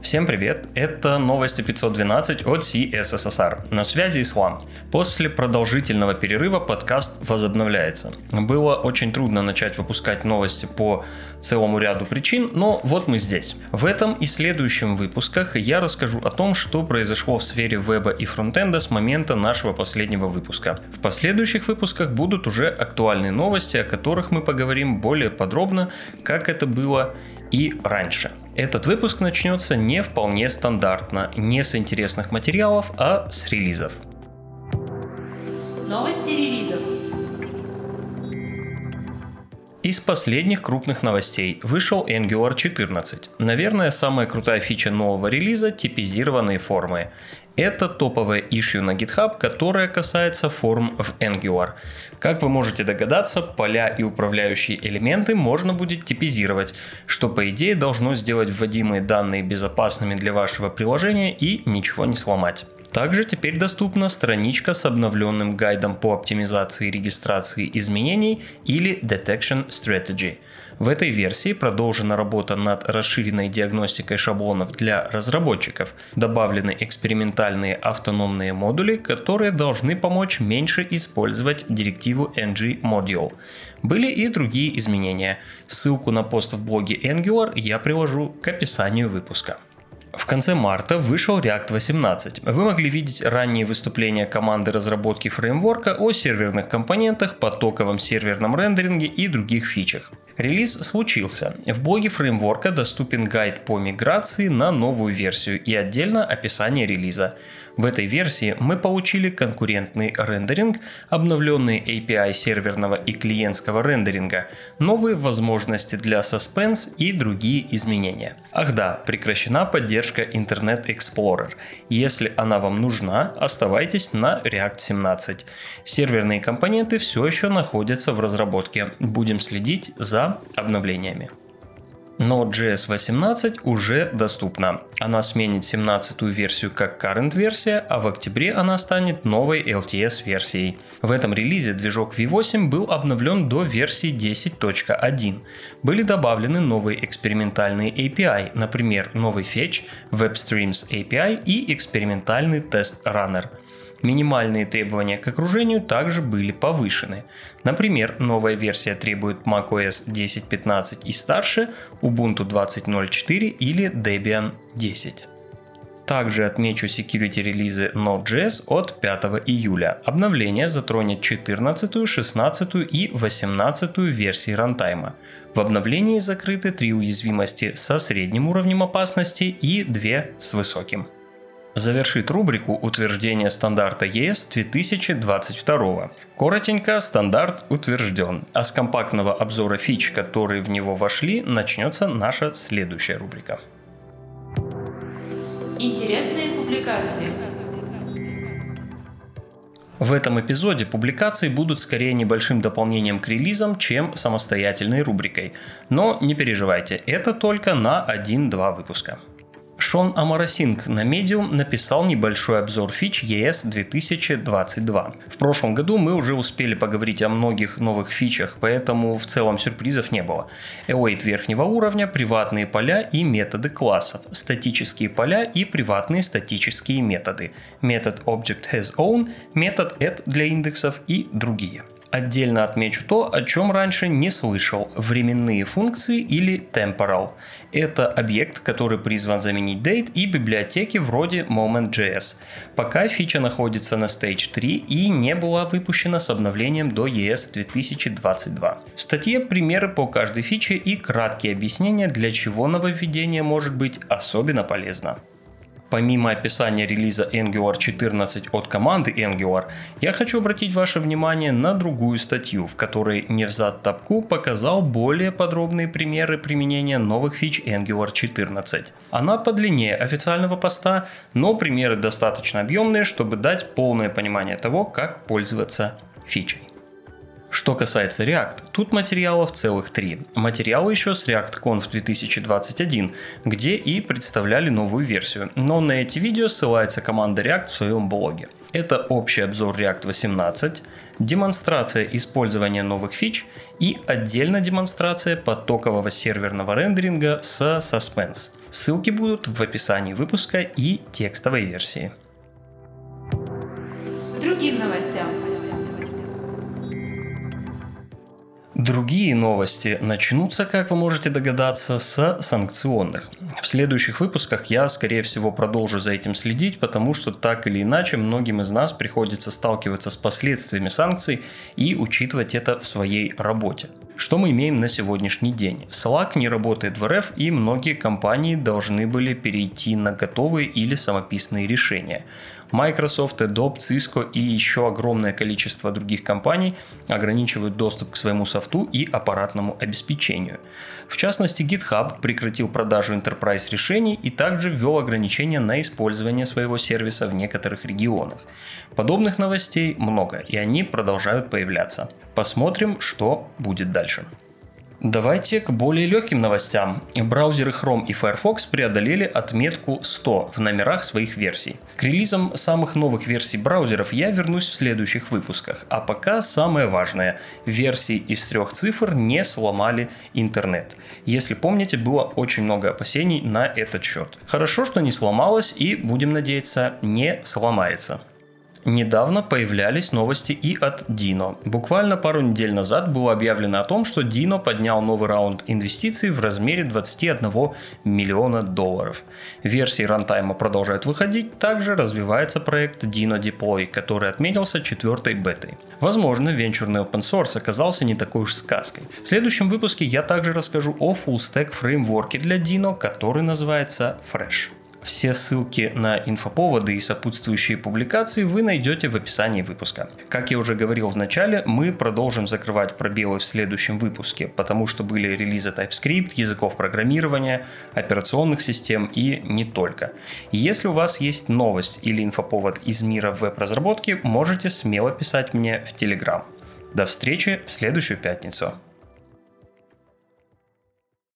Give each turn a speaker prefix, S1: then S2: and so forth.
S1: Всем привет, это новости 512 от CSSR. На связи Ислам. После продолжительного перерыва подкаст возобновляется. Было очень трудно начать выпускать новости по целому ряду причин, но вот мы здесь. В этом и следующем выпусках я расскажу о том, что произошло в сфере веба и фронтенда с момента нашего последнего выпуска. В последующих выпусках будут уже актуальные новости, о которых мы поговорим более подробно, как это было и раньше. Этот выпуск начнется не вполне стандартно, не с интересных материалов, а с релизов. Новости релизов. Из последних крупных новостей вышел Angular 14. Наверное, самая крутая фича нового релиза – типизированные формы. Это топовое issue на GitHub, которое касается форм в Angular. Как вы можете догадаться, поля и управляющие элементы можно будет типизировать, что по идее должно сделать вводимые данные безопасными для вашего приложения и ничего не сломать. Также теперь доступна страничка с обновленным гайдом по оптимизации регистрации изменений или Detection Strategy – в этой версии продолжена работа над расширенной диагностикой шаблонов для разработчиков. Добавлены экспериментальные автономные модули, которые должны помочь меньше использовать директиву ng module. Были и другие изменения. Ссылку на пост в блоге Angular я приложу к описанию выпуска. В конце марта вышел React 18. Вы могли видеть ранние выступления команды разработки фреймворка о серверных компонентах, потоковом серверном рендеринге и других фичах. Релиз случился. В блоге фреймворка доступен гайд по миграции на новую версию и отдельно описание релиза. В этой версии мы получили конкурентный рендеринг, обновленные API серверного и клиентского рендеринга, новые возможности для Suspense и другие изменения. Ах да, прекращена поддержка Internet Explorer. Если она вам нужна, оставайтесь на React 17. Серверные компоненты все еще находятся в разработке. Будем следить за обновлениями. Node.js 18 уже доступна. Она сменит 17-ю версию как current версия, а в октябре она станет новой LTS версией. В этом релизе движок V8 был обновлен до версии 10.1. Были добавлены новые экспериментальные API, например, новый Fetch, WebStreams API и экспериментальный Test Runner. Минимальные требования к окружению также были повышены. Например, новая версия требует macOS 10.15 и старше, Ubuntu 20.04 или Debian 10. Также отмечу security релизы Node.js от 5 июля. Обновление затронет 14, 16 и 18 версии рантайма. В обновлении закрыты три уязвимости со средним уровнем опасности и две с высоким завершит рубрику утверждения стандарта ЕС 2022. Коротенько, стандарт утвержден, а с компактного обзора фич, которые в него вошли, начнется наша следующая рубрика. Интересные публикации. В этом эпизоде публикации будут скорее небольшим дополнением к релизам, чем самостоятельной рубрикой. Но не переживайте, это только на 1-2 выпуска. Шон Амарасинг на Medium написал небольшой обзор фич ES 2022. В прошлом году мы уже успели поговорить о многих новых фичах, поэтому в целом сюрпризов не было. Await верхнего уровня, приватные поля и методы классов, статические поля и приватные статические методы, метод Object Has Own, метод add для индексов и другие. Отдельно отмечу то, о чем раньше не слышал – временные функции или temporal. Это объект, который призван заменить date и библиотеки вроде Moment.js. Пока фича находится на Stage 3 и не была выпущена с обновлением до ES 2022. В статье примеры по каждой фиче и краткие объяснения, для чего нововведение может быть особенно полезно. Помимо описания релиза Angular 14 от команды Angular, я хочу обратить ваше внимание на другую статью, в которой Невзат Тапку показал более подробные примеры применения новых фич Angular 14. Она подлиннее официального поста, но примеры достаточно объемные, чтобы дать полное понимание того, как пользоваться фичей. Что касается React, тут материалов целых три. Материалы еще с React Conf 2021, где и представляли новую версию, но на эти видео ссылается команда React в своем блоге. Это общий обзор React 18, демонстрация использования новых фич и отдельно демонстрация потокового серверного рендеринга с Suspense – Ссылки будут в описании выпуска и текстовой версии.
S2: Другим новостям.
S1: Другие новости начнутся, как вы можете догадаться, с санкционных. В следующих выпусках я, скорее всего, продолжу за этим следить, потому что так или иначе многим из нас приходится сталкиваться с последствиями санкций и учитывать это в своей работе. Что мы имеем на сегодняшний день? Slack не работает в РФ и многие компании должны были перейти на готовые или самописные решения. Microsoft, Adobe, Cisco и еще огромное количество других компаний ограничивают доступ к своему софту и аппаратному обеспечению. В частности, GitHub прекратил продажу enterprise решений и также ввел ограничения на использование своего сервиса в некоторых регионах. Подобных новостей много, и они продолжают появляться. Посмотрим, что будет дальше. Давайте к более легким новостям. Браузеры Chrome и Firefox преодолели отметку 100 в номерах своих версий. К релизам самых новых версий браузеров я вернусь в следующих выпусках. А пока самое важное. Версии из трех цифр не сломали интернет. Если помните, было очень много опасений на этот счет. Хорошо, что не сломалось и, будем надеяться, не сломается. Недавно появлялись новости и от Dino. Буквально пару недель назад было объявлено о том, что Dino поднял новый раунд инвестиций в размере 21 миллиона долларов. Версии рантайма продолжают выходить, также развивается проект Dino Deploy, который отметился четвертой бетой. Возможно, венчурный open source оказался не такой уж сказкой. В следующем выпуске я также расскажу о full stack фреймворке для Dino, который называется Fresh. Все ссылки на инфоповоды и сопутствующие публикации вы найдете в описании выпуска. Как я уже говорил в начале, мы продолжим закрывать пробелы в следующем выпуске, потому что были релизы TypeScript, языков программирования, операционных систем и не только. Если у вас есть новость или инфоповод из мира веб-разработки, можете смело писать мне в Telegram. До встречи в следующую пятницу.